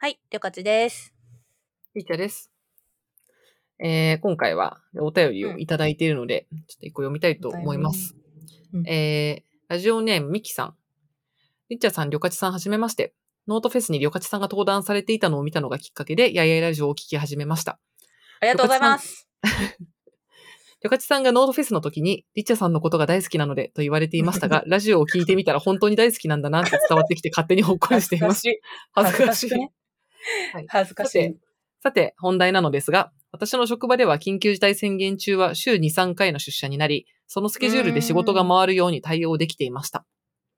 はい、りょかちです。ピーチャーです。えー、今回はお便りをいただいているので、ちょっと一個読みたいと思います。うんえー、ラジオネームミキさん。リッチャーさん、りょかちさんはじめまして。ノートフェスにりょかちさんが登壇されていたのを見たのがきっかけで、ややいラジオを聞き始めました。ありがとうございます。りょかち さんがノートフェスの時に、リッチャーさんのことが大好きなのでと言われていましたが、ラジオを聞いてみたら本当に大好きなんだなって伝わってきて勝手にほっこりしています。い。恥ずかしい。ね。はい恥ずかしいさて。、さて、本題なのですが、私の職場では緊急事態宣言中は週2、3回の出社になり、そのスケジュールで仕事が回るように対応できていました。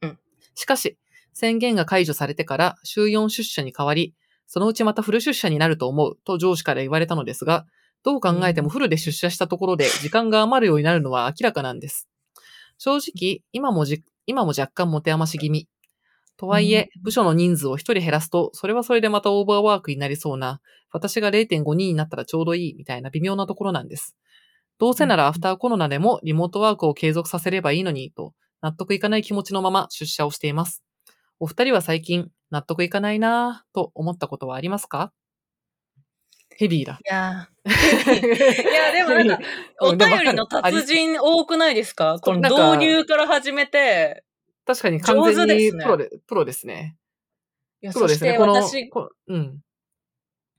うんしかし、宣言が解除されてから週4出社に変わり、そのうちまたフル出社になると思うと上司から言われたのですが、どう考えてもフルで出社したところで時間が余るようになるのは明らかなんです。正直、今もじ、今も若干持て余し気味。とはいえ、部署の人数を一人減らすと、それはそれでまたオーバーワークになりそうな、私が0.5人になったらちょうどいいみたいな微妙なところなんです。どうせならアフターコロナでもリモートワークを継続させればいいのに、と納得いかない気持ちのまま出社をしています。お二人は最近納得いかないなぁと思ったことはありますか？ヘビーだ。いやー。いや、でもなんか、お便りの達人多くないですか？この導入から始めて、確かに完全にプロで、プロですね。いやプロですね。このうん。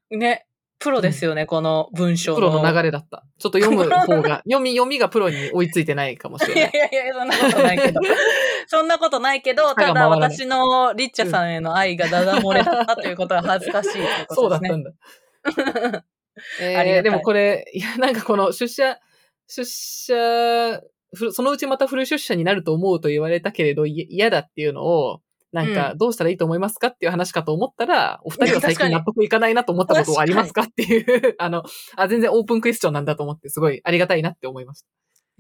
ね、プロですよね、この文章プロの流れだった。ちょっと読む方が、読み、読みがプロに追いついてないかもしれいやないい。やいや、そんなことないけど。そんなことないけど、ただ私のリッチャさんへの愛がダダ漏れだったということは恥ずかしいというそうことですね。だったんだ。えー、でもこれ、いや、なんかこの出社、出社、ふそのうちまたフル出社になると思うと言われたけれど、い嫌だっていうのを、なんか、どうしたらいいと思いますかっていう話かと思ったら、お二人は最近納得いかないなと思ったことはありますかっていう、あの、あ、全然オープンクエスチョンなんだと思って、すごいありがたいなって思いました。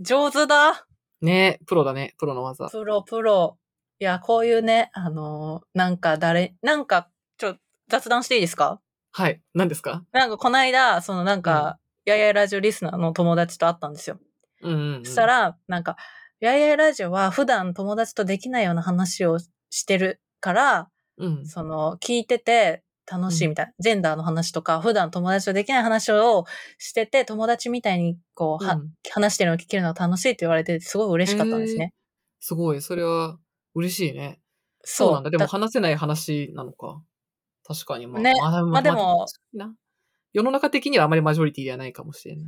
上手だ。ねプロだね、プロの技。プロ、プロ。いや、こういうね、あのーなんか誰、なんか、ちょ、雑談していいですか？はい。何ですか？なんかこの間、そのなんか、ややラジオリスナーの友達と会ったんですよ。うんうん、うん。そしたら、なんか、ややラジオは普段友達とできないような話をしてるから、うん。その、聞いてて楽しいみたいな。ジェンダーの話とか、普段友達とできない話をしてて、友達みたいにこう、はうん話してるのを聞けるのが楽しいって言われて、すごい嬉しかったんですね。すごい、それは嬉しいね。そうなんだ。でも話せない話なのか。確かに。まあ、ねあまあでも、な世の中的にはあまりマジョリティではないかもしれない。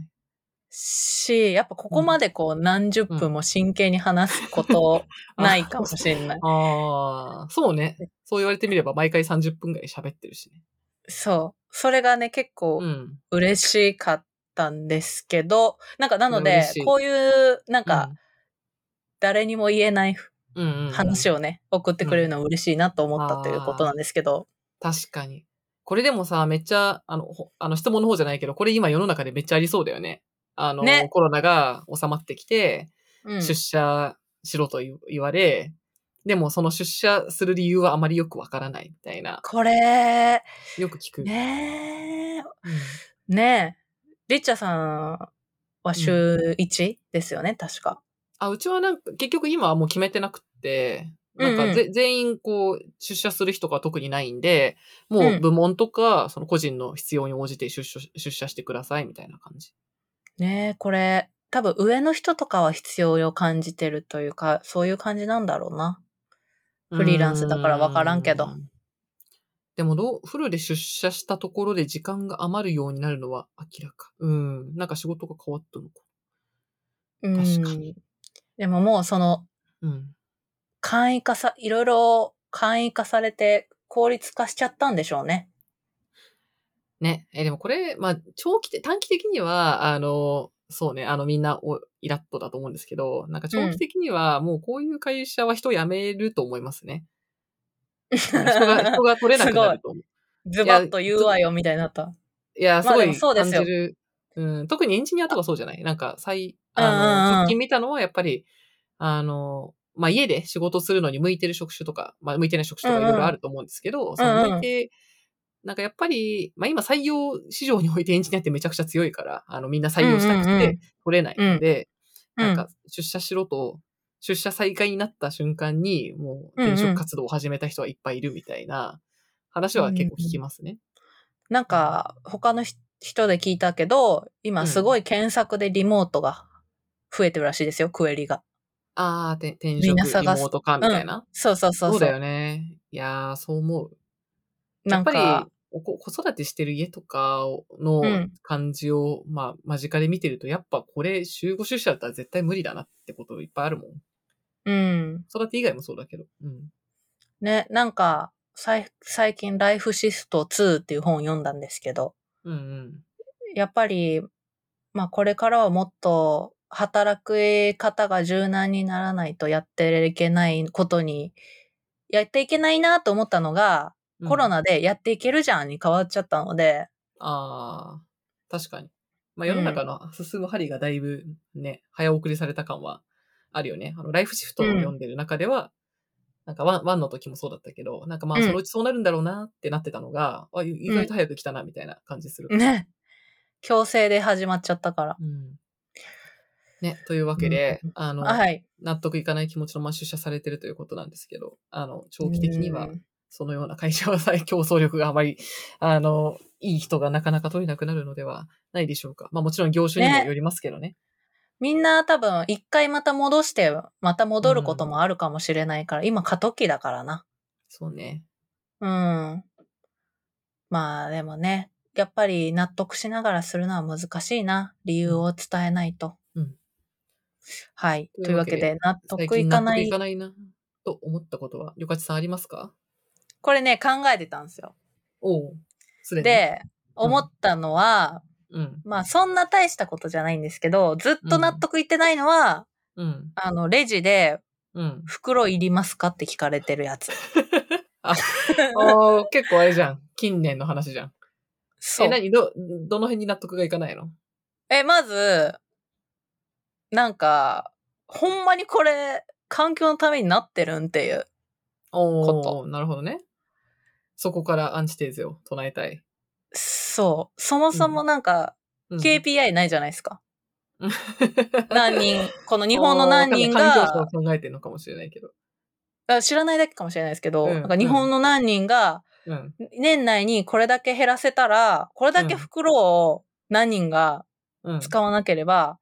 し、やっぱここまでこう何十分も真剣に話すこと ないかもしれない。ああ、そうね。そう言われてみれば毎回30分ぐらい喋ってるしね。そう。それがね、結構うん。嬉しかったんですけど、なんかなのでこういう、なんか、誰にも言えないうん、うんうんうん話をね、送ってくれるのは嬉しいなと思ったということなんですけど。確かに。これでもさ、めっちゃ、あの、ほあの質問の方じゃないけど、これ今世の中でめっちゃありそうだよね。あの、ね。コロナが収まってきて、うん。出社しろと言言われ、でもその出社する理由はあまりよくわからないみたいな、これ、よく聞く。ね。え、うん。ね。え、リッチャさんは週 1? ですよね、確か。あ、うちはなんか、結局今はもう決めてなくって、なんかうん。ぜ、全員こう、出社する人が特にないんで、もううん部門とか、その個人の必要に応じて出社出社してくださいみたいな感じ。ねえ、これ、多分上の人とかは必要を感じてるというか、そういう感じなんだろうな。フリーランスだからわからんけど。でもどう、フルで出社したところで時間が余るようになるのは明らか。うん。なんか仕事が変わったのか。確かにうん。でももうその、うん。簡易化さ、いろいろ簡易化されて効率化しちゃったんでしょうね。ね。え、でもこれ、まあ、長期的、短期的には、あの、そうね、あの、みんなおイラッとだと思うんですけど、なんか長期的には、もうこういう会社は人辞めると思いますね。人が、人が取れなくなると思う。ズバッと言うわよ、みたいになった。いや、すごいそうですよ感じる。うん、特にエンジニアとかそうじゃない？なんか、最、うんうんうんあの、直近見たのはやっぱり、あの、まあ、家で仕事するのに向いてる職種とか、まあ、向いてない職種とかいろいろあると思うんですけど、その向いて、なんかやっぱり、まあ、今採用市場においてエンジニアってめちゃくちゃ強いから、あの、みんな採用したくうんうんうんて取れないので、うんなんか、出社しろと、出社再開になった瞬間に、もう転職活動を始めた人はいっぱいいるみたいな話は結構聞きますね。なんか、他のひ人で聞いたけど、今すごい検索でリモートが増えてるらしいですよ、クエリが。ああ、て転み職リモート化みたいな。そうそうそうそう。そうだよね。いやー、そう思う。なんか、お子子育てしてる家とかのうん感じを、まあ、間近で見てると、やっぱこれ、集合出社だったら絶対無理だなってこといっぱいあるもん。うん。子育て以外もそうだけど。うん。ね、なんか、最近ライフシフト2っていう本を読んだんですけど、うんうん。やっぱり、まあこれからはもっと働く方が柔軟にならないとやっていけないことに、やっていけないなと思ったのが、うんコロナでやっていけるじゃんに変わっちゃったので、ああ、確かに。まあ、世の中の進む針がだいぶね、早送りされた感はあるよね。あの、ライフシフトを読んでる中では、なんかワン、ワンの時もそうだったけど、なんかまあ、うんそのうちそうなるんだろうなってなってたのが、あ、意外と早く来たな、みたいな感じする。ね、強制で始まっちゃったから。うん。ね、というわけで、あの、はい。納得いかない気持ちのまま出社されてるということなんですけど、あの、長期的にはうんそのような会社は再競争力があまり、あの、いい人がなかなか取れなくなるのではないでしょうか。まあもちろん業種にもねよりますけどね。みんな多分一回また戻して、また戻ることもあるかもしれないから、今過渡期だからな。そうね。うん。まあでもね、やっぱり納得しながらするのは難しいな。理由を伝えないと。うんはい。といううわけで、納最得いかない近納得い。かないな、と思ったことは、よかちさんありますか？これね、考えてたんですよ。おで思ったのは、うん。まあそんな大したことじゃないんですけど、ずっと納得いってないのは、うん。あの、レジでうん。袋いりますかって聞かれてるやつ。あー結構あれじゃん。近年の話じゃん。え、そう。何？ど、どの辺に納得がいかないの？え、まず、なんか、ほんまにこれ、環境のためになってるんっていう。おこー、なるほどね。そこからアンチテーゼを唱えたい。そう。そもそもなんか、うん KPI ないじゃないですか。う ん何人、この日本の何人環境が、省を考えてるのかもしれないけど。あ知らないだけかもしれないですけど、うんなんか日本の何人が、うん。年内にこれだけ減らせたら、これだけ袋を何人がうん。使わなければ、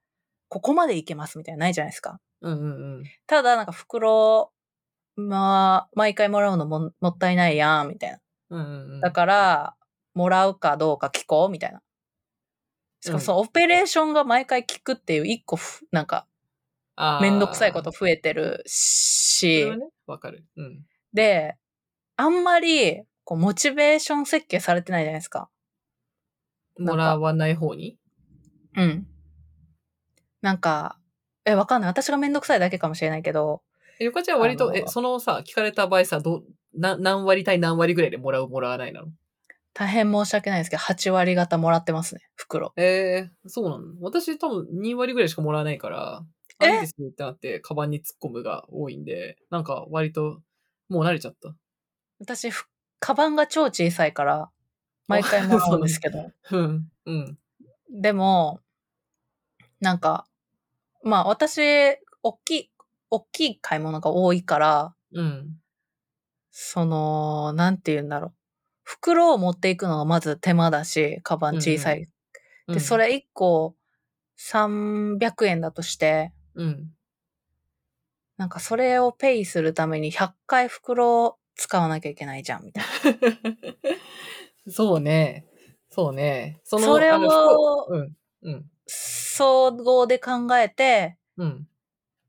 ここまでいけますみたいなのないじゃないですか。うんうんうん。ただなんか袋、まあ、毎回もらうのももったいないやん、みたいな。うんうんうん。だから、もらうかどうか聞こう、みたいな。しかもそのオペレーションが毎回聞くっていう一個ふ、なんか、めんどくさいこと増えてるし、それはね、わかる。うん。で、あんまり、こう、モチベーション設計されてないじゃないですか。もらわない方に？うん。なんか、え、わかんない。私がめんどくさいだけかもしれないけど、え、ゆかちゃんは割と、え、そのさ、聞かれた場合さ、ど、な、何割対何割ぐらいでもらう、もらわないなの？大変申し訳ないですけど、8割方もらってますね、袋。えー、そうなの？私多分2割ぐらいしかもらわないから、あえれですってなって、カバンに突っ込むが多いんで、なんか割と、もう慣れちゃった。私、ふカバンが超小さいから、毎回もらうんですけど。うん、うん、でも、なんか、まあ私、大きい、大きい買い物が多いから、うん。その、なんて言うんだろう。袋を持っていくのがまず手間だし、カバン小さい。うんで、そ、れ1個300円だとして、うん。なんかそれをペイするために100回袋を使わなきゃいけないじゃん、みたいな。そうね。そうね。その、それをうん、うん、総合で考えて、うん。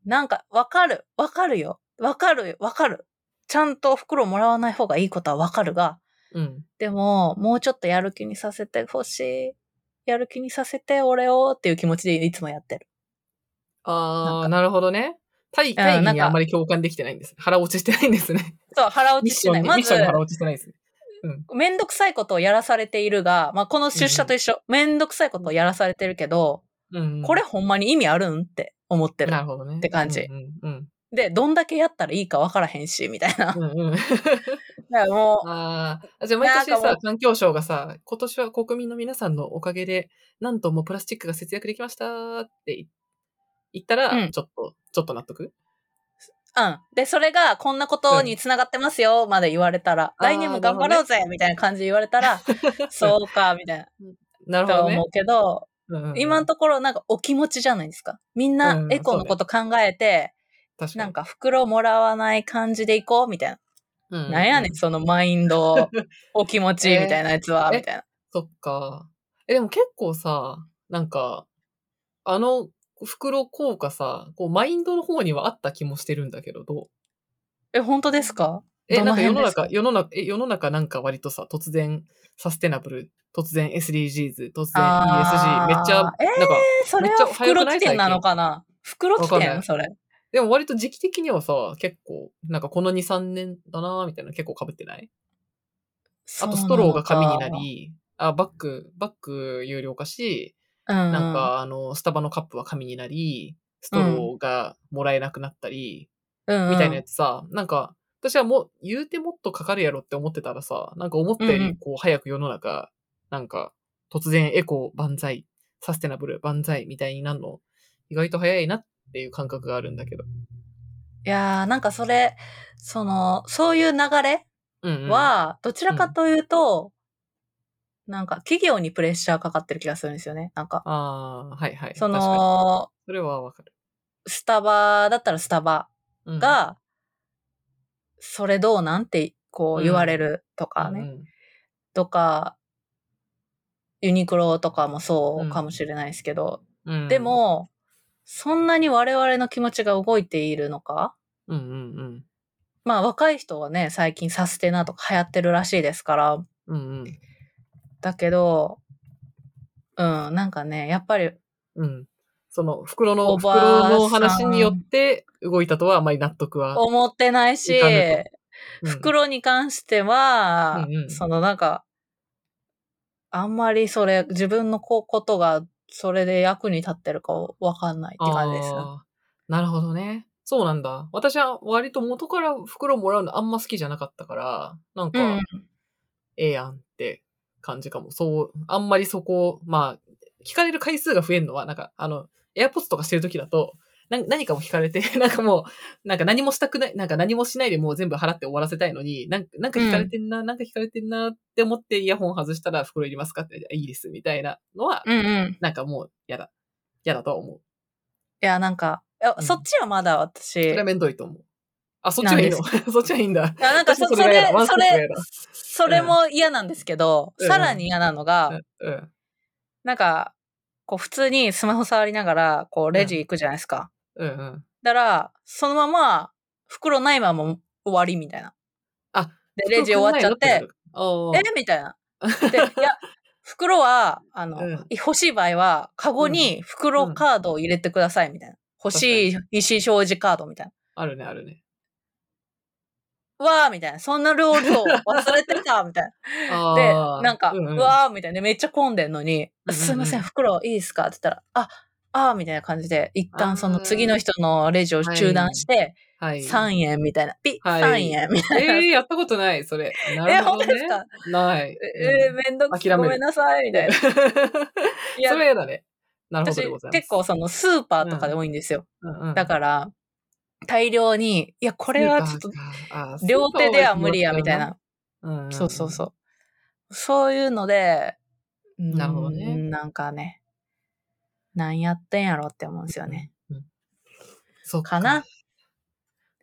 なんか、わかる。わかるよ。わかるよ。わかる。ちゃんと袋もらわない方がいいことはわかるが、うん。でも、もうちょっとやる気にさせてほしい。やる気にさせて、俺をっていう気持ちでいつもやってる。あー、なるほどね。対、対にあんまり共感できてないんです。腹落ちしてないんですね。そう、腹落ちしてない。まずミッションに、腹落ちしてないですね。めんどくさいことをやらされているが、まあ、この出社と一緒。めんどくさいことをやらされてるけど、うん。これほんまに意味あるんって思ってるな。るほどね。って感じうん、うん、で、どんだけやったらいいかわからへんし、みたいな。うん。うん、うん。だからもう、ああ、じゃあ毎年さ環境省がさ、今年は国民の皆さんのおかげで、なんともプラスチックが節約できましたって言ったら、うんちょっと、ちょっと納得？うん。で、それがこんなことに繋がってますよ、まで言われたら、あー来年も頑張ろうぜ、みたいな感じで言われたら、そうか、みたいな、なるほどねと思う。けど、うんうん今のところなんかお気持ちじゃないですか。みんうなんエコのこと考えて、確かに。なんか袋もらわない感じでいこう、みたいな。うんうんなんやねん、そのマインド、お気持ち、みたいなやつは、えみたいな。そっか。え、でも結構さ、なんか、あの袋効果さ、こうマインドの方にはあった気もしてるんだけど、どう？え、本当ですか？え、なんか世の中、世の中、え、世の中なんか割とさ、突然サステナブル、突然 SDGs、突然 ESG、めっちゃ、なんか、ええそれはめっちゃ早袋起点なのかな？袋起点？それ。でも割と時期的にはさ、結構、なんかこの2、3年だなーみたいな結構被ってない？あとストローが紙になり、あ、バッグ、バッグ有料化し、そうなのか、なんかあの、スタバのカップは紙になり、ストローがもらえなくなったり、うん、みたいなやつさ、なんか、私はもう、言うてもっとかかるやろって思ってたらさ、なんか思ったようんうん。り、こう、早く世の中、なんか、突然エコ万歳、サステナブル万歳みたいになるの、意外と早いなっていう感覚があるんだけど。いやー、なんかそれ、その、そういう流れうん、うん。は、どちらかというと、なんか企業にプレッシャーかかってる気がするんですよね。なんか、ああ、はいはい。そ。の、それはわかる。スタバだったらスタバうん、が、それどうなんてこう言われるとかね。うんとか、ユニクロとかもそうかもしれないですけど、うん、で、も、そんなに我々の気持ちが動いているのか？うんうんうん。まあ若い人はね、最近サステナとか流行ってるらしいですから、うんうん。だけど、うん、なんかね、やっぱり、うん。その、袋の、袋の話によって動いたとはあまり納得は。思ってないしうん袋に関しては、うんうんそのなんか、あんまりそれ、自分のこことが、それで役に立ってるかわかんないって感じです。なるほどね。そうなんだ。私は割と元から袋もらうのあんま好きじゃなかったから、なんか、うん。ええやんって感じかも。そう、あんまりそこ、まあ、聞かれる回数が増えるのは、なんか、あの、エアポッツとかしてる時だと、な何かも聞かれて、なんかもう、なんか何もしたくない、なんか何もしないでもう全部払って終わらせたいのに、なんなんか聞かれてんな、なんか聞かれてんなって思ってイヤホン外したら袋いりますかって、いいです、みたいなのは、うんうん。なんかもう嫌だ。嫌だとは思う。いや、なんか、うんそっちはまだ私、それはめんどいと思う。あ、そっちはいいの そっちはいいんだ。いやなんかそ私それそれそれも嫌なんですけど、うんさらに嫌なのが、うんうん。なんか、こう普通にスマホ触りながら、こうレジ行くじゃないですか。うんうん。だから、そのまま、袋ないまま終わりみたいな。あ、で、レジ終わっちゃって、おえ？みたいな。で、いや、袋は、あの、うん欲しい場合は、カゴに袋カードを入れてくださいみたいな。欲しい意思表示カードみたいな。あるね、あるね。うわーみたいな。そんなルールを忘れてたみたいな。でなんか、ううんうんわーみたいな。めっちゃ混んでんのに、すいません、袋いいですか？って言ったら、あ、あーみたいな感じで、一旦その次の人のレジを中断して、はい。3円みたいな。ピッ、はい3円みたいな。えー、やったことない、それ。なえ、るほどね。本当ですか？ない。えー、めんどくさい。ごめんなさい、みたいな。いやそれだね。なるほ私どでございます。結構そのスーパーとかで多いんですよ。うんうん、だから、大量に、いや、これはちょっと両手では無理や、みたい。な。スーパーは必要だなそうそうそう。そういうので、なるほどねうんなんかね、何やってんやろって思うんですよね。うん。うんそっかな。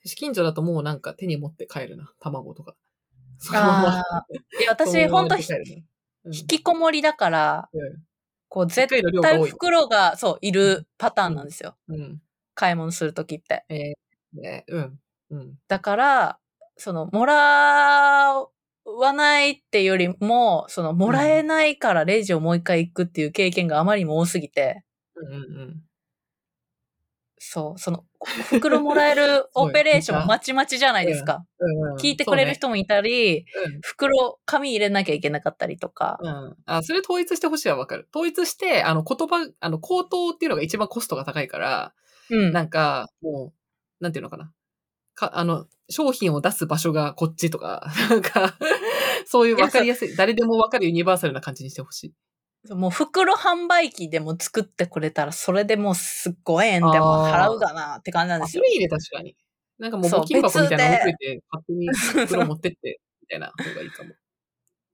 私近所だともうなんか手に持って帰るな。卵とか。ああ。いや、私、ほんと引きこもりだから、うんこう、絶。対袋が、そう、いるパターンなんですよ。うん。買い物するときって。ね、うん。うん。だから、その、もらわないっていうよりも、その、もらえないからレジをもう一回行くっていう経験があまりにも多すぎて、うんうんそう、その、袋もらえるオペレーションまちまちじゃないですか。うん。聞いてくれる人もいたり、そうね袋、紙入れなきゃいけなかったりとか。うん。うん。あ、それ統一してほしいはわかる。統一して、あの、言葉、あの、口頭っていうのが一番コストが高いから、うん。なんか、もう、なんていうのかな。か、あの、商品を出す場所がこっちとか、なんか、そういうわかりやすい、誰でもわかるユニバーサルな感じにしてほしい。もう袋販売機でも作ってくれたら、それでもうすっごい円でも払うかなって感じなんあ、ですよ。それいいね、確かに。なんかもう募金箱みたいなの別で置いといて、勝手に袋持ってって、みたいな方がいいかも。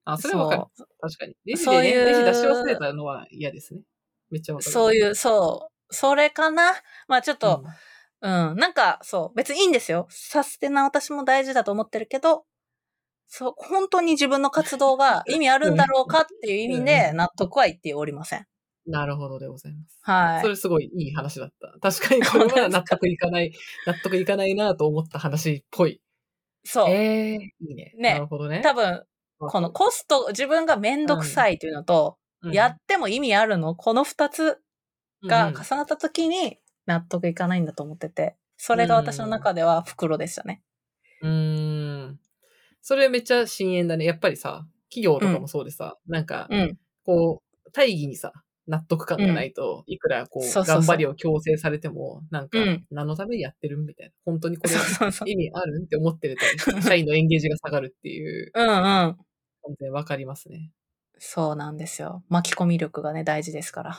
あ、それはわかる。確かに。レジでね、そういうレジ出し忘れたのは嫌ですね。めっちゃわかる。そういう、そう。それかなまあちょっと、うんうん、なんか、そう、別にいいんですよ。サステナ私も大事だと思ってるけど、そう、本当に自分の活動が 意味あるんだろうかっていう意味で納得は言っておりません。なるほどでございます。はい。それすごいいい話だった。確かにこれは納得いかない、納得いかないなと思った話っぽい。そう。ええいいね。ねなるほどね。多分、このコスト、自分がめんどくさいっていうのと、うんやっても意味あるの？この二つがうん重なった時に納得いかないんだと思ってて、それが私の中では袋でしたね。うーん。それめっちゃ深淵だね。やっぱりさ、企業とかもそうでさ、なんか、うん。こう、大義にさ、納得感がないと、いくらこう、頑張りを強制されても、なんかうん、何のためにやってるみたいな。本当にこれ。意味あるって思ってると、社員のエンゲージが下がるっていう、うんうん。完全わかりますね。そうなんですよ。巻き込み力がね、大事ですから。な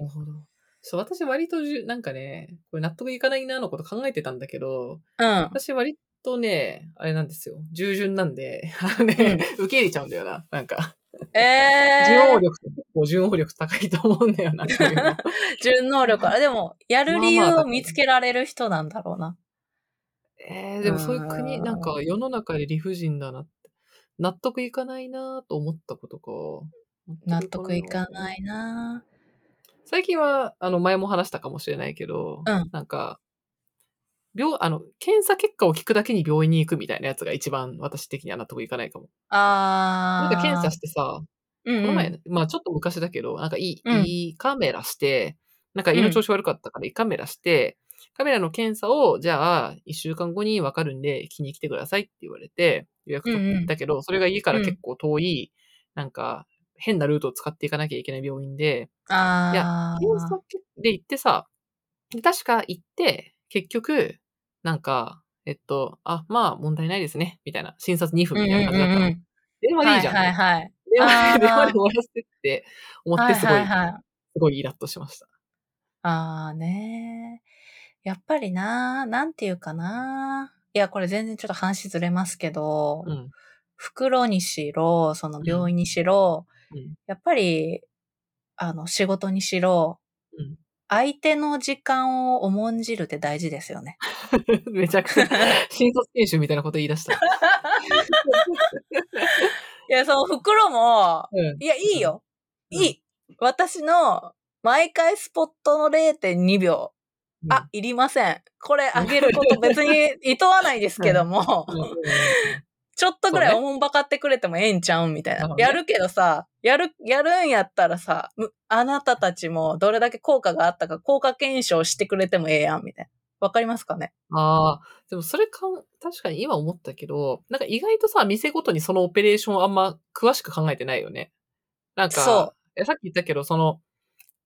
るほど。そう、私割とじゅ、なんかね、これ納得いかないなのこと考えてたんだけど、うん。私割とね、あれなんですよ。従順なんで、あのね、受け入れちゃうんだよな。なんか、えー、順応力って結構順応力高いと思うんだよな、順能力。あでも、やる理由を見つけられる人なんだろうな。えー、でもそういう国、うんなんか世の中で理不尽だなって。納得いかないなと思ったことか。納得いかい。ないな最近は、あの、前も話したかもしれないけど、うんなんか、病、あの、検査結果を聞くだけに病院に行くみたいなやつが一番私的には納得いかないかも。あー。なんか検査してさ、うんうん、この前、まあちょっと昔だけど、なんかいい、うんいいカメラして、なんか胃の調子悪かったから胃カメラして、カメラの検査を、じゃあ、一週間後にわかるんで、気に来てくださいって言われて、予約取って行ったけど、それが家から結構遠い、なんか、変なルートを使っていかなきゃいけない病院で、あー。検査で行ってさ、確か行って、結局、なんか、えっと、あ、まあ問題ないですね、みたいな。診察2分みたいな感じだったの。うんうんうん電話でいいじゃん。はいはいはい。電話で電話で終わらせてって思ってすごい、はいはいはいすごいイラッとしました。あーねやっぱりななんていうかないや、これ全然ちょっと話ずれますけど、うん。袋にしろ、その病院にしろ、うん。やっぱり、あの、仕事にしろ、うん相手の時間を重んじるって大事ですよね。めちゃくちゃ、新卒研修みたいなこと言い出した。いや、その袋も、うん。いや、いいよ。うんいい。私の毎回スポットの0.2秒。あ、いりません。これあげること別に厭わないですけども、うん、うんうんちょっとぐらいおもんばかってくれてもええんちゃうんみたいな。ねやるけどさ、やる、やるんやったらさ、むあなたたちもどれだけ効果があったか効果検証してくれてもええやん、みたいな。わかりますかね？ああ、でもそれかん、確かに今思ったけど、なんか意外とさ、店ごとにそのオペレーションあんま詳しく考えてないよね。なんか、そえさっき言ったけど、その、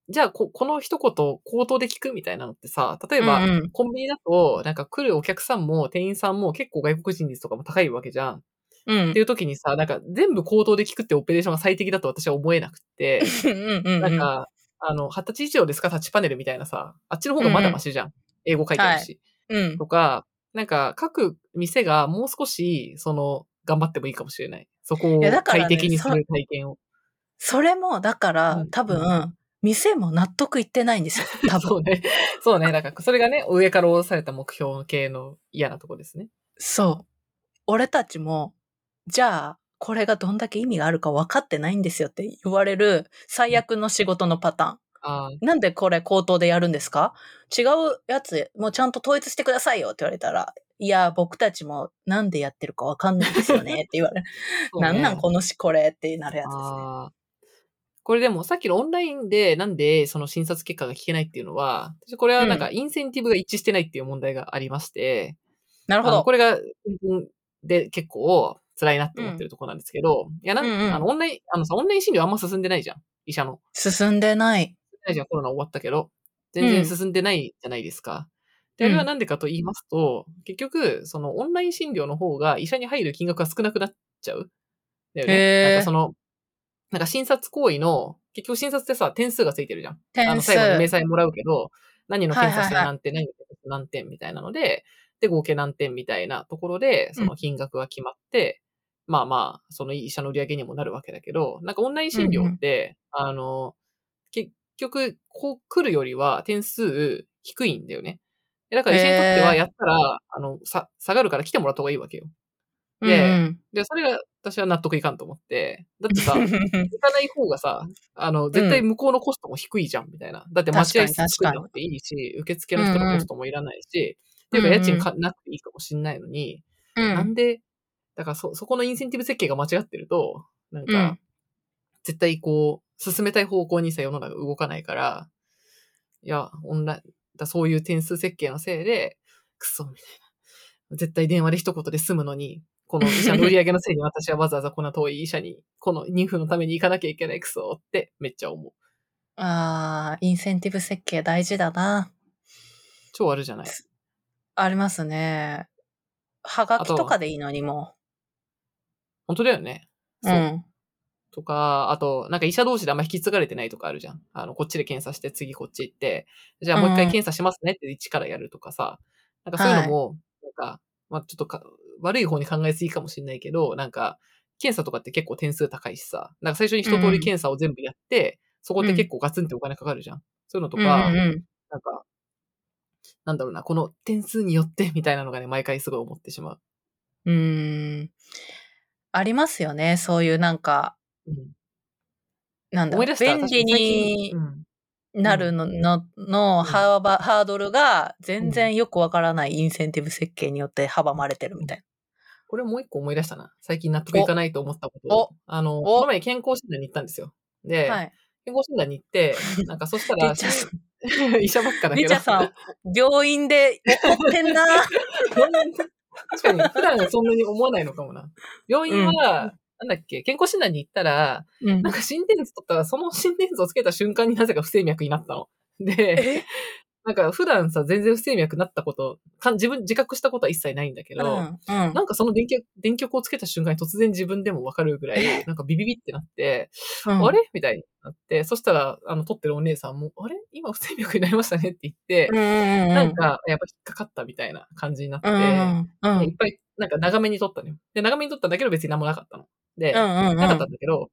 じゃあこ、この一言口頭で聞くみたいなのってさ、例えば、うんうんコンビニだと、なんか来るお客さんも店員さんも結構外国人率とかも高いわけじゃん。うんってい。う時にさ、なんか全部口頭で聞くってオペレーションが最適だと私は思えなくて、うんうんうん。なんか、あの、発達以上ですかタッチパネルみたいなさ、あっちの方がまだマシじゃん。英語書いてあるし。うん。とか、なんか各店がもう少し、その、頑張ってもいいかもしれない。そこを快適にする体験を。それも、だから、うん多分、う店も納得いってないんですよ。多分。そうね。そうね。だから、それがね、上から押された目標系の嫌なとこですね。そう。俺たちも、じゃあ、これがどんだけ意味があるか分かってないんですよって言われる最悪の仕事のパターン。ああ、なんでこれ口頭でやるんですか？違うやつ、もうちゃんと統一してくださいよって言われたら、いや、僕たちもなんでやってるか分かんないですよねって言われる。ねなんなんこのしこれってなるやつですね。これでもさっきのオンラインでなんでその診察結果が聞けないっていうのは、私これはなんかインセンティブが一致してないっていう問題がありまして、なるほど。これがで結構辛いなって思ってるところなんですけど、いやなん、うんうんあのオンライン、あのさ、オンライン診療あんま進んでないじゃん。医者の。進んでない。ないじゃん、コロナ終わったけど。全然進んでないじゃないですか。で、あれはなんでかと言いますと、結局、そのオンライン診療の方が医者に入る金額が少なくなっちゃう。だよね。なんかその、なんか診察行為の、結局診察ってさ、点数がついてるじゃん。あの、点数。最後に明細もらうけど、何の検査してはいはいはい何点、何の検査して何点みたいなので、で、合計何点みたいなところで、その金額が決まって、まあまあ、その医者の売り上げにもなるわけだけど、なんかオンライン診療って、あの、結局、こう来るよりは点数低いんだよね。でだから医者にとっては、やったら、あの、さ、下がるから来てもらった方がいいわけよ。うんでうんで、それが私は納得いかんと思って、だってさ、行かない方がさ、あの、絶対向こうのコストも低いじゃん、みたいな。だって待合室作らなくていいし、受付の人のコストもいらないし、っていうか家賃かなくていいかもしんないのに、うん。なんで、だからそ、そこのインセンティブ設計が間違ってると、なんか、うん。絶対こう、進めたい方向にさ、世の中動かないから、いや、オンライン、だそういう点数設計のせいで、クソ、みたいな。絶対電話で一言で済むのに、この医者の売り上げのせいに私はわざわざこんな遠い医者に、この妊婦のために行かなきゃいけないクソってめっちゃ思う。ああ、インセンティブ設計大事だな。超あるじゃない。ありますね。はがきとかでいいのにも本当だよね。う。そう。ん。とか、あと、なんか医者同士であんま引き継がれてないとかあるじゃん。あの、こっちで検査して次こっち行って、じゃあもう一回検査しますねって一からやるとかさ。なんかそういうのも、なんか、まあちょっとか悪い方に考えすぎかもしれないけど、なんか、検査とかって結構点数高いしさ。なんか最初に一通り検査を全部やって、そこって結構ガツンってお金かかるじゃん。そういうのとうんか、うんうんなんか、なんだろうな、この点数によってみたいなのがね、毎回すごい思ってしまう。うーん。ありますよね。そういうなんか、うん、なんだろう便利にうんなるのののハーバハードルが全然よくわからないインセンティブ設計によって阻まれてるみたいこれもう一個思い出したな。最近納得いかないと思ったこと。あの、おこの前健康診断に行ったんですよ。で、な。はい。健康診断に行って、なんかそしたら 医者ばっかだけど。りちゃさん、病院で怒ってんな。確かに、普段そんなに思わないのかもな。病院は、なんだっけ、健康診断に行ったら、うんなんか心電図取ったら、その心電図をつけた瞬間になぜか不整脈になったの。で、え？なんか普段さ、全然不整脈になったこと、かん自分自覚したことは一切ないんだけど、うん。うんなんかその電極電極をつけた瞬間に突然自分でもわかるぐらい、なんかビビビってなって、うんあれ？みたいになって、そしたら、あの、撮ってるお姉さんも、あれ？今不整脈になりましたねって言って。なんか、やっぱ引っかかったみたいな感じになって、うんうんうん。いっぱい、なんか長めに撮ったのよ。で、長めに撮ったんだけど別に何もなかったの。で、うんうんうんなかったんだけど、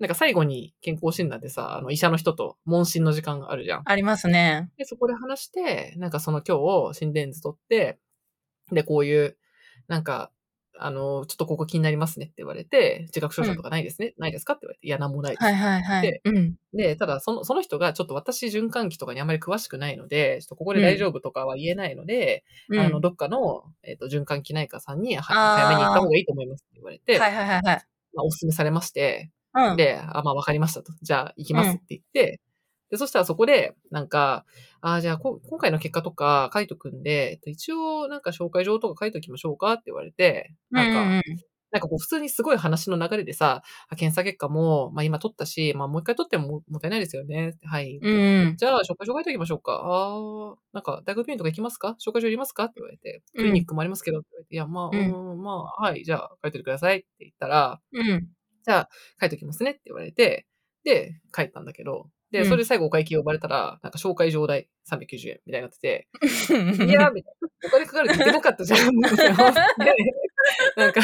なんか最後に健康診断でさ、あの、医者の人と問診の時間があるじゃん。ありますね。で、そこで話して、なんかその今日心電図取って、で、こういう、なんか、あの、ちょっとここ気になりますねって言われて、自覚症状とかないですね、ないですかって言われて、いや、なんもないです。はいはいはいで。うん。で、ただ、その、その人が、ちょっと私、循環器とかにあまり詳しくないので、ちょっとここで大丈夫とかは言えないので、うんあの、どっかの、えっ、と、循環器内科さんに、早めに行った方がいいと思いますって言われて、はいはいはいはい。まあ、お勧めされまして、うん。で、あ、まあ、わかりましたと。じゃあ、行きますって言って、で、そしたらそこで、なんか、あじゃあこ、今回の結果とか書いとくんで、えっと一応、なんか紹介状とか書いときましょうかって言われて、なんか、うんうんなんかこう普通にすごい話の流れでさ、あ検査結果も、まあ今取ったし、まあもう一回取ってもももったいないですよね。はい。うん。うんじゃあ、紹介状書いておきましょうか。あー、なんか、大学病院とか行きますか？紹介状いりますか？って言われて、クリニックもありますけど、って言われて、いや、まあ、ううんん、まあ、はい、じゃあ、書いててくださいって言ったら、うん。じゃあ、書いておきますねって言われて、で、書いたんだけど、で、うんそれで最後お会計呼ばれたら、なんか紹介状代390円みたいになってて、うん。いやー、みたいな。お金かかるって言ってなかったじゃん。でなんか、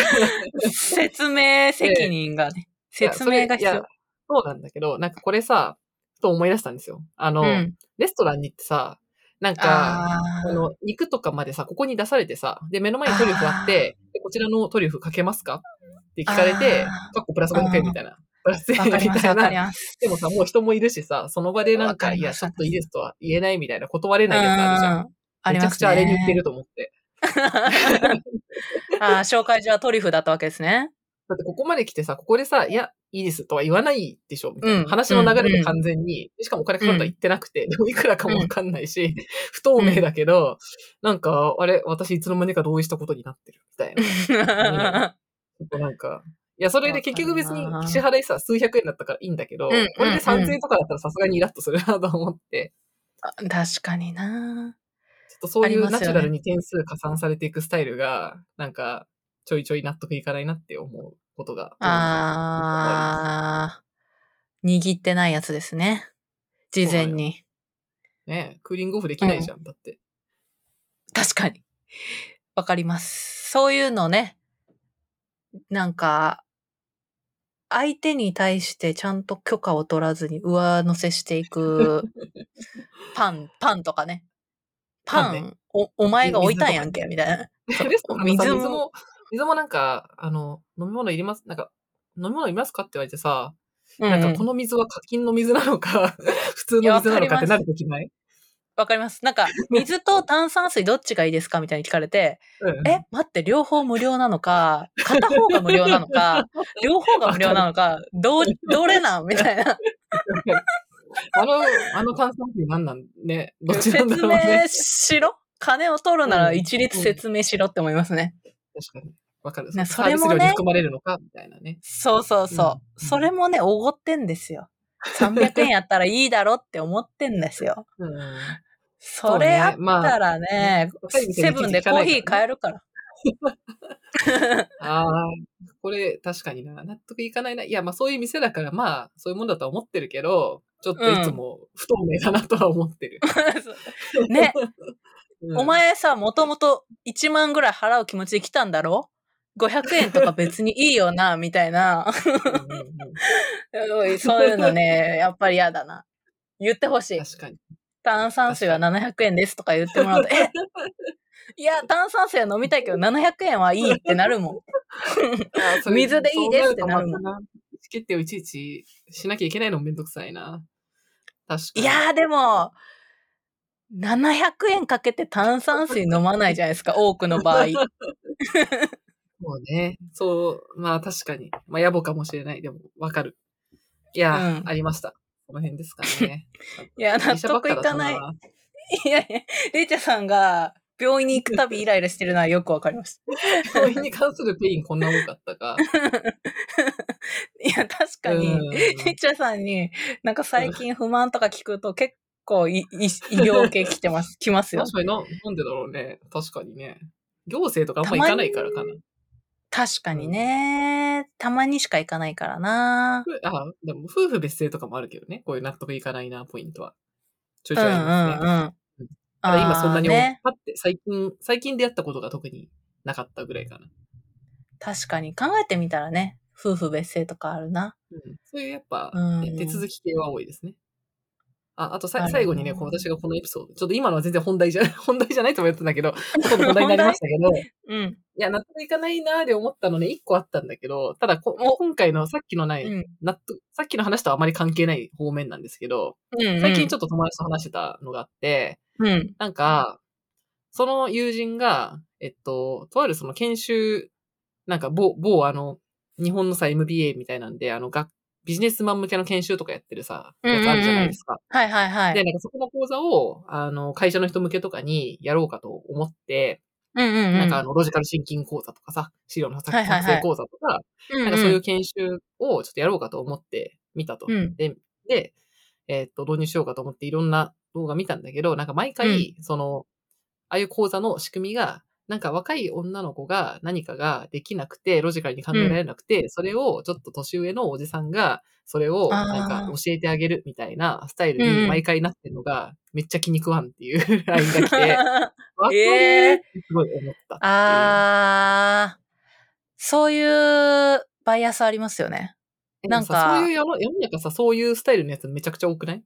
説明責任がね。説明が必要そ。そうなんだけど、なんかこれさ、ふと思い出したんですよ。あの、うん。レストランに行ってさ、なんか、あの、肉とかまでさ、ここに出されてさ、で、目の前にトリュフあって、でこちらのトリュフかけますか？って聞かれて、かっこプラス500円みたいな。プラス1000わか円みたいな。でもさ、もう人もいるしさ、その場でなんか、いや、ちょっといいですとは言えないみたいな、断れないやつあるじゃん。めちゃく。ちゃあれに言ってると思って。あー紹介状はトリュフだったわけですね。だってここまで来てさ、ここでさ、いや、いいですとは言わないでしょみたいな。うん話の流れで完全に、しかもお金かかるとは言ってなくて、でもいくらかもわかんないし、不透明だけど、なんか、あれ、私いつの間にか同意したことになってる、みたいな。ちょっとなんか、いや、それで結局別に支払いさ、数百円だったからいいんだけど、うんうんこれで3000円とかだったらさすがにイラッとするなと思って、確かになちょっとそういうナチュラルに点数加算されていくスタイルが、なんか、ちょいちょい納得いかないなって思うことが。あー、握ってないやつですね。事前に。ねクーリングオフできないじゃん、だって。確かに。わかります。そういうのね、なんか、相手に対してちゃんと許可を取らずに上乗せしていくパン、パンとかね。パン、ね。お、お前が置いたんやんけ、みたいな。水も水も、なんか、あの、飲み物いりますなんか、飲み物いりますかって言われてさ、うんなん。かこの水は課金の水なのか、普通の水なのかってなるときない？わかります。なんか、水と炭酸水どっちがいいですか？みたいに聞かれて、うんえ、待って、両方無料なのか、片方が無料なのか、両方が無料なのか、どう、どれなん？みたいな。あの、あの炭酸水なんなんね？どっちなんだ説ろうね明。しろ金を取るなら一律説明しろって思いますね。確かに。わかる。ねそれもね含まれるのか？みたいなね。そうそうそう。うんそれもね、おごってんですよ。300円やったらいいだろって思ってんですよ。うん。それあっまあたらね、セブンでコーヒー買えるから。ああ、これ確かにな。納得いかないな。いや、まあそういう店だから、まあそういうもんだとは思ってるけど、ちょっといつも不透明だなとは思ってる。ね、うんお前さ、もともと1万ぐらい払う気持ちで来たんだろ ?500 円とか別にいいよな、みたいな。うんうんうん そういうのね、やっぱり嫌だな。言ってほしい。確かに。炭酸水は700円ですとか言ってもらうと、え？いや、炭酸水は飲みたいけど700円はいいってなるもん。水でいいですってなるもん意思決定をいちいちしなきゃいけないのもめんどくさいな。確かに。いやーでも、700円かけて炭酸水飲まないじゃないですか、多くの場合。もうね。そう、まあ確かに。まあ野暮かもしれない。でも、わかる。いや、うんありました。この辺ですかね。いや、納得いかない。いやいや、レイチャさんが病院に行くたびイライラしてるのはよくわかります。病院に関するペインこんな多かったか。いや、確かに、うんレイチャさんになんか最近不満とか聞くと結構いい医療系来てます、来ますよ。確かにな、なんでだろうね。確かにね。行政とかあんま行かないからかな。確かにね。たまにしか行かないからな。ふあ、でも夫婦別姓とかもあるけどね。こういう納得いかないな、ポイントは。ちょいちょいうんうんありますね。うん。ただ今そんなに、ね。パって最近、最近出会ったことが特になかったぐらいかな。確かに考えてみたらね、夫婦別姓とかあるな。うん、そういうやっぱ、うんね手続き系は多いですね。あ、あとさ最後にね、こう私がこのエピソード、ちょっと今のは全然本題じゃ、本題じゃないとも言ってたんだけど、ほとんど本題になりましたけど、いうん。や、納得いかないなーで思ったのね、一個あったんだけど、ただこ、お今回のさっきのない、うん。納得、さっきの話とはあまり関係ない方面なんですけど、うん。最近ちょっょっと友達と話してたのがあって、と、うん。なんか、その友人が、えっと、とあるその研修、なんか某、某あの、日本のさ、MBA みたいなんで、あの、がビジネスマン向けの研修とかやってるさ、やつあるじゃないですか。はいはいはい。で、なんかそこの講座を、あの、会社の人向けとかにやろうかと思って、うんうんうん。なんかあの、ロジカルシンキング講座とかさ、資料の作成講座とか、うんうん、なんかそういう研修をちょっとやろうかと思って見たと。うんで、で、えーっと、導入しようかと思っていろんな動画見たんだけど、なんか毎回、その、ああいう講座の仕組みが、なんか若い女の子が何かができなくて、ロジカルに考えられなくて、それをちょっと年上のおじさんが、それをなんか教えてあげるみたいなスタイルに毎回なってるのが、めっちゃ気に食わんっていう LINE が来て、わってすごい思ったっ。あー、そういうバイアスありますよね。なんか。そういう世の中さ、そういうスタイルのやつめちゃくちゃ多くない？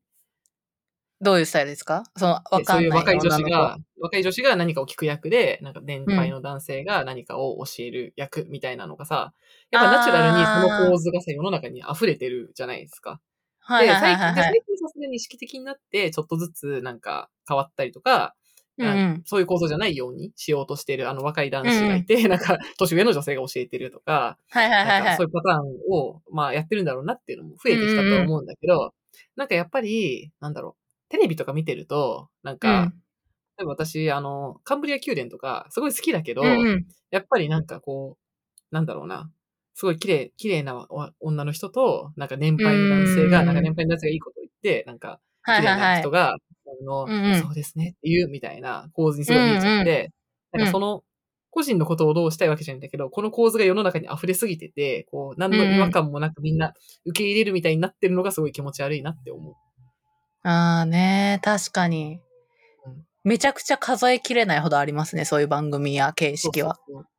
どういうスタイルですか？その、わでかんないそういう若い女子が、若い女子が何かを聞く役で、なんか年配の男性が何かを教える役みたいなのがさ、やっぱナチュラルにその構図がさ、世の中に溢れてるじゃないですか。はいはいはいで、最近、ではいはい。最近さすがに意識的になって、ちょっとずつなんか変わったりとか、うんうん。そういう構造じゃないようにしようとしているあの若い男子がいて、なんか年上の女性が教えてるとか、はいはいはいはいそういうパターンを、まあやってるんだろうなっていうのも増えてきたと思うんだけど、なんかやっぱり、なんだろう、テレビとか見てると、なんか、例えば私、あの、カンブリア宮殿とか、すごい好きだけど、うんうん。やっぱりなんかこう、なんだろうな、すごい綺麗、綺麗なお女の人と、なんか年配の男性が、うんなんか年配の男性がいいこと言って、なんか、綺麗ない人が、あの、うんうん。そうですねっていうみたいな構図にすごい見えちゃって、うんうんなんかその、個人のことをどうしたいわけじゃないんだけど、この構図が世の中に溢れすぎてて、こう、何の違和感もなくみんな受け入れるみたいになってるのがすごい気持ち悪いなって思う。ああね、確かに。めちゃくちゃ数えきれないほどありますね、そういう番組や形式は。そうそうそう。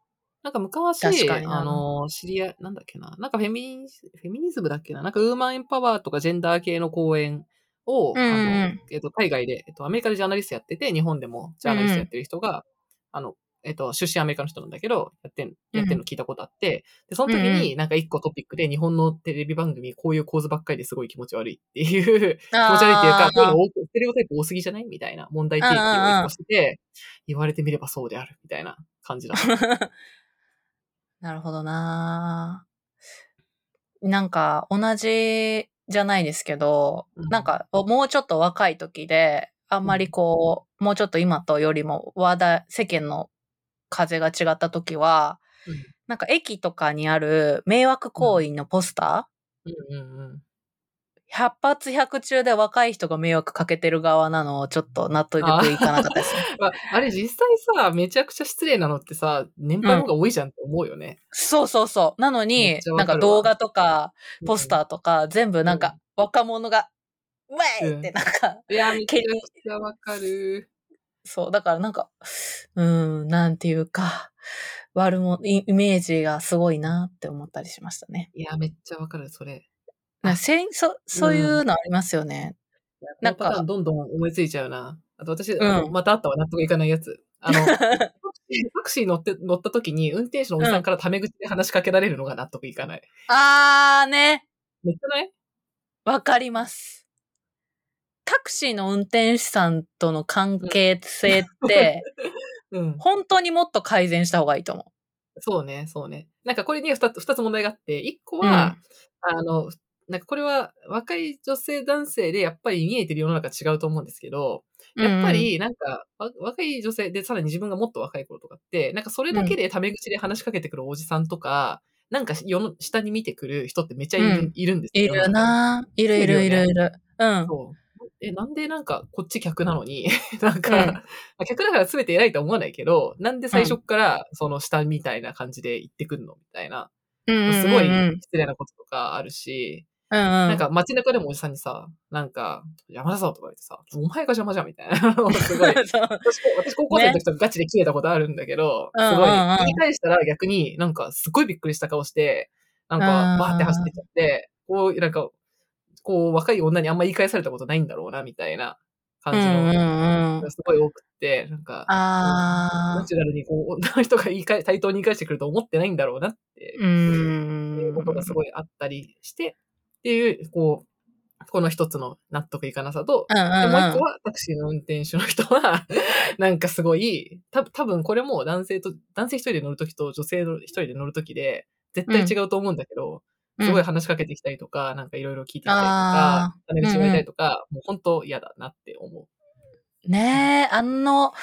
なんか昔、確かあの、知り合い、なんだっけな、なんかフェミニフェミニズムだっけな、なんかウーマンエンパワーとかジェンダー系の講演を、うんうんあの、えっと、海外で、えっと、アメリカでジャーナリストやってて、日本でもジャーナリストやってる人が、あの、えっと、出身アメリカの人なんだけど、やってん、やってんの聞いたことあって、で、その時うんになんか一個トピックで日本のテレビ番組、こういう構図ばっかりですごい気持ち悪いっていう、気持ち悪いっていうか、こういうの多く、ステレオタイプ多すぎじゃないみたいな問題提起を一個してて、言われてみればそうである、みたいな感じだった。なるほどな。なんか、同じじゃないですけど、うん。なんか、もうちょっと若い時で、あんまりこう、もうちょっと今とよりも話題、世間の風が違った時は、うんなんか駅とかにある迷惑行為のポスター、うんうんうん。100発100中で若い人が迷惑かけてる側なのをちょっと納得いかなかったですね。まあ、あれ実際さ、めちゃくちゃ失礼なのってさ、年配の方が多いじゃんって思うよね。そうそうそう。なのめになんか動画とか、ポスターとか、全部なんうんか、若者が、ウェイってなんか、いや、めちゃくちゃわかる。そう、だからなんか、うーん、なんていうか、悪も、イイメージがすごいなって思ったりしましたね。いや、めっちゃわかる、それ。なせんそそういうのありますよね。ななんんかどんどん思いついちゃうな。あと私、んあのまたあったわ、納得いかないやつ。あの、タクシー乗って、乗った時に、運転手のおじさんからタメ口で話しかけられるのが納得いかない。あーね、めっちゃない？わかります。タクシーの運転手さんとの関係性って、うん。本当にもっと改善した方がいいと思そうね、そうね。なんかこれには二つ、二つ問題があって、一個は、あの、なんかこれは若い女性男性でやっぱり見えてる世の中違うと思うんですけど、う。やっぱりなんか、わ若い女性でさらに自分がもっと若い頃とかって、なんかそれだけでタメ口で話しかけてくるおじさんとか、なんか世の下に見てくる人ってめっちゃいる,、うんいるんですいるなぁいるいるいるいる。うん。そう。え、なんでなんかこっち客なのに、なんか、客だから全て偉いとは思わないけど、なんで最初っからその下みたいな感じで言ってくんのみたいな。うんうんうんうん。すごい失礼なこととかあるし、うんうん。なんか街中でもおじさんにさ、なんか、邪魔だぞとか言ってさ、お前が邪魔じゃんみたいな。すごい。私、私高校生の時とかガチで切れたことあるんだけど、うんすごい、うんうん言い返したら逆になんかすごいびっくりした顔して、なんうんかバーって走ってっちゃって、こう、なんか、こう、若い女にあんま言い返されたことないんだろうな、みたいな感じの、うん。すごい多くって、なんか、ナあチュラルにこう、女の人が言い返、対等に言い返してくると思ってないんだろうなってー。う。ことがすごいあったりして、っていう、こう、この一つの納得いかなさと、うんうんうん。でもう一個はタクシーの運転手の人は、なんかすごい、た多分これも男性と、男性一人で乗るときと女性の一人で乗るときで、絶対違うと思うんだけど、うんすごい話しかけてきたりとか、なんかいろいろ聞いてきたりとあか、種口言われたりとか、もう本当嫌だなって思う。ねえ、あの、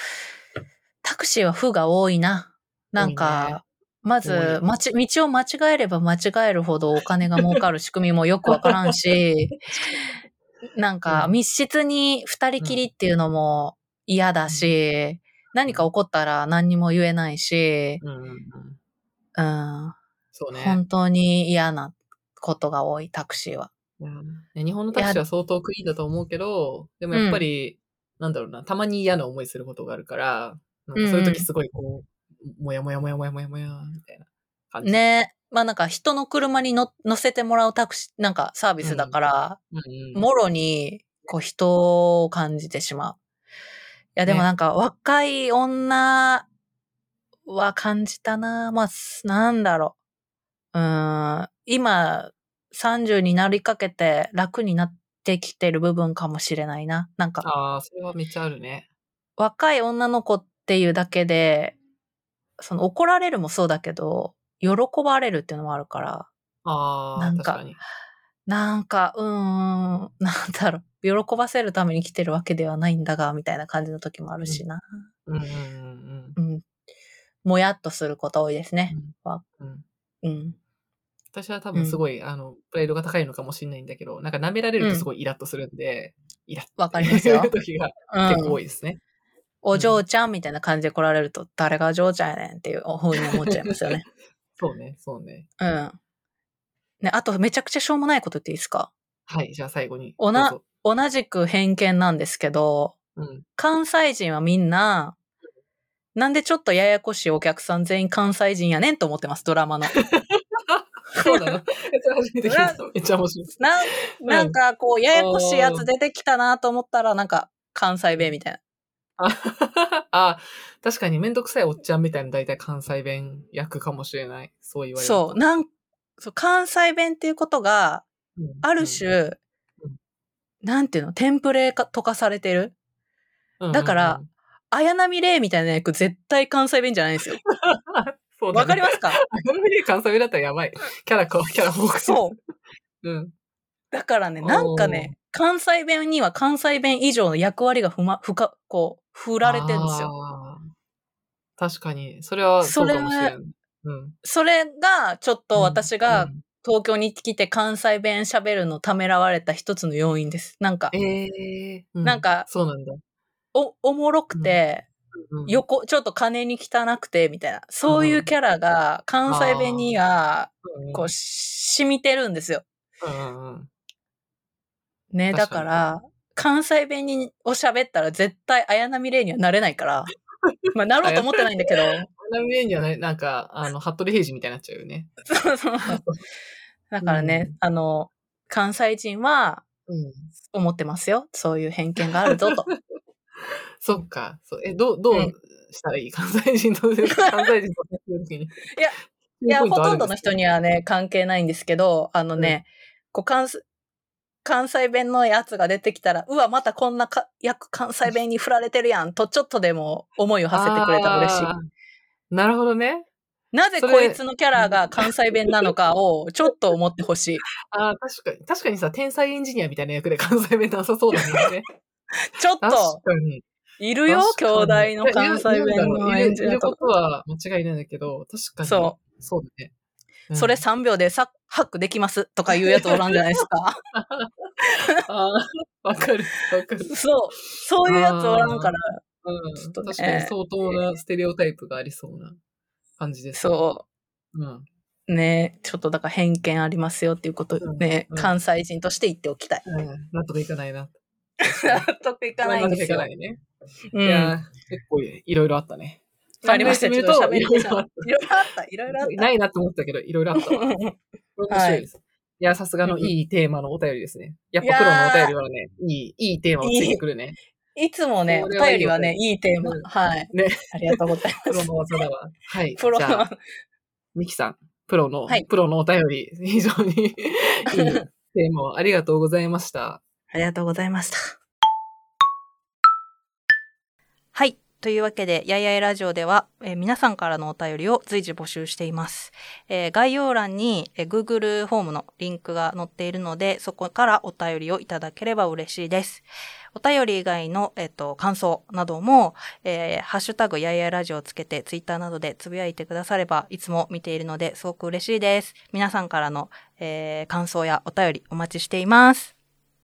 タクシーは負が多いな。なん多いね。か、ま多ず、いまち、道を間違えれば間違えるほどお金が儲かる仕組みもよくわからんし、なんかうん。密室に二人きりっていうのも嫌だし、何か起こったら何にも言えないし、うんうんうん。うん、そうね。本当に嫌なことが多い、タクシーは。いやね日本のタクシーは相当クリーンだと思うけど、でもやっぱり、なんだろうな、たまに嫌な思いすることがあるから、なんかそういう時すごいこう、もやもやもやもやもやもや、みたいな感じ。ねまあなんか人の車に乗乗せてもらうタクシー、なんかサービスだから、うんうん。もろに、こう人を感じてしまう。いやでもねなんか若い女は感じたなまあ、すなんだろう。うーん、今30になりかけて楽になってきてる部分かもしれないな。なんかああ、それはめっちゃあるね。若い女の子っていうだけで、その怒られるもそうだけど、喜ばれるっていうのもあるから、ああ、なんか確かに。なんか、うーん、なんだろう、喜ばせるために来てるわけではないんだが、みたいな感じの時もあるしな。うんうんうんうん。もやっとすること多いですね。うんうん。うん。私は多分すごい、あの、プライドが高いのかもしれないんだけど、なんか舐められるとすごいイラッとするんで、イラッわかりますよ 時が結構うん。多いですね。お嬢ちゃんみたいな感じで来られると、誰がお嬢ちゃんやねんっていうふうに思っちゃいますよね。そうね、そうね。うん。ね、あとめちゃくちゃしょうもないこと言っていいですか？はい、じゃあ最後に。おな同じく偏見なんですけど、うん。関西人はみんな、なんでちょっとややこしいお客さん全員関西人やねんと思ってます、ドラマの。そうなのそれ初めっちゃ面白い。なんなんかこう、ややこしいやつ出てきたなと思ったら、なんか関西弁みたいな。あ あ、確かにめんどくさいおっちゃんみたいな大体関西弁役かもしれない。そう言われると。そう、なん、そう関西弁っていうことが、うんある種、なんていうの、テンプレ化とかされてる？うんだからうんうん綾波レイみたいな役絶対関西弁じゃないんですよ。そうだねわかりますか？あのミ関西弁だったらやばい。キャラか、キャラ多くそう。う。うん。だからね、なんかね、関西弁には関西弁以上の役割がふま、ふか、こう、振られてるんですよ。確かに。それはそうかもしれん。うん。それが、ちょっと私うがん東京に来て関西弁喋るのためらわれた一つの要因です。なんか、ええー。うなんかそうなんだ。お、おもろくて、うん横、ちょっと金に汚くて、みたいな。そういうキャラが関西弁には、うんこう、染みてるんですよ。うんうんうんね、だ確から、関西弁にを喋ったら絶対綾波レイにはなれないから、まあ、なろうと思ってないんだけど、花見メにはね、なんか、あの、服部平次みたいになっちゃうよね。そうそうだからね、あの、関西人はうん。思ってますよ。そういう偏見があるぞと。そっか。そうえ、どう、どううんしたらいい？関西人と、関西人と接するときに。いや、いや、ほとんどの人にはね、関係ないんですけど、あのね、こう関西、関西弁のやつが出てきたら、うわ、またこんなか役関西弁に振られてるやん、とちょっとでも思いを馳せてくれたら嬉しい。なるほどね。なぜこいつのキャラが関西弁なのかをちょっと思ってほしい。ああ、確かに。確かにさ、天才エンジニアみたいな役で関西弁なさそうだもんね。ちょっ確と。いるよ、兄弟の関西弁の演じるといることは間違いないんだけど、確かに。。そうそうだね。うんそれ3秒でさハックできますとか言うやつおらんじゃないですか。ああ、わかる、わかる。そう。そういうやつおらんから。うん。ちょっとね確かに相当なステレオタイプがありそうな感じです。。そううん。う。ねちょっとだから偏見ありますよっていうことをね、うんうん関西人として言っておきたい。うん。納得いかないな。納 得いかないんですよ納得いか。ないね。うん。いやー、結構いろいろあったね。ありました。ちょっと喋りいろいろあっましたいろいろあった。いろいろあった。ないなと思ったけど、いろいろあったわ。面白いです。いや、さすがのいいテーマのお便りですね。やっぱプロのお便りはね、いい、いいテーマをついてくるね。た。いつもね、お便りはね、いいテーマうん。はい。ね。ありがとうございプロます。の技だわ。はい。プロのじゃあ、ミキさん、プロの、はいプロのお便り、非常に いいテーマをありがとうございました。ありがとうございました。はい。というわけで、やいやいラジオでは、えー皆さんからのお便りを随時募集しています。えー概要欄に、えー Google フォームのリンクが載っているので、そこからお便りをいただければ嬉しいです。お便り以外の、えっ、と、感想なども、えーハッシュタグやいやいラジオをつけて、ツイッターなどでつぶやいてくだされば、いつも見ているので、すごく嬉しいです。皆さんからの、えー感想やお便りお待ちしています。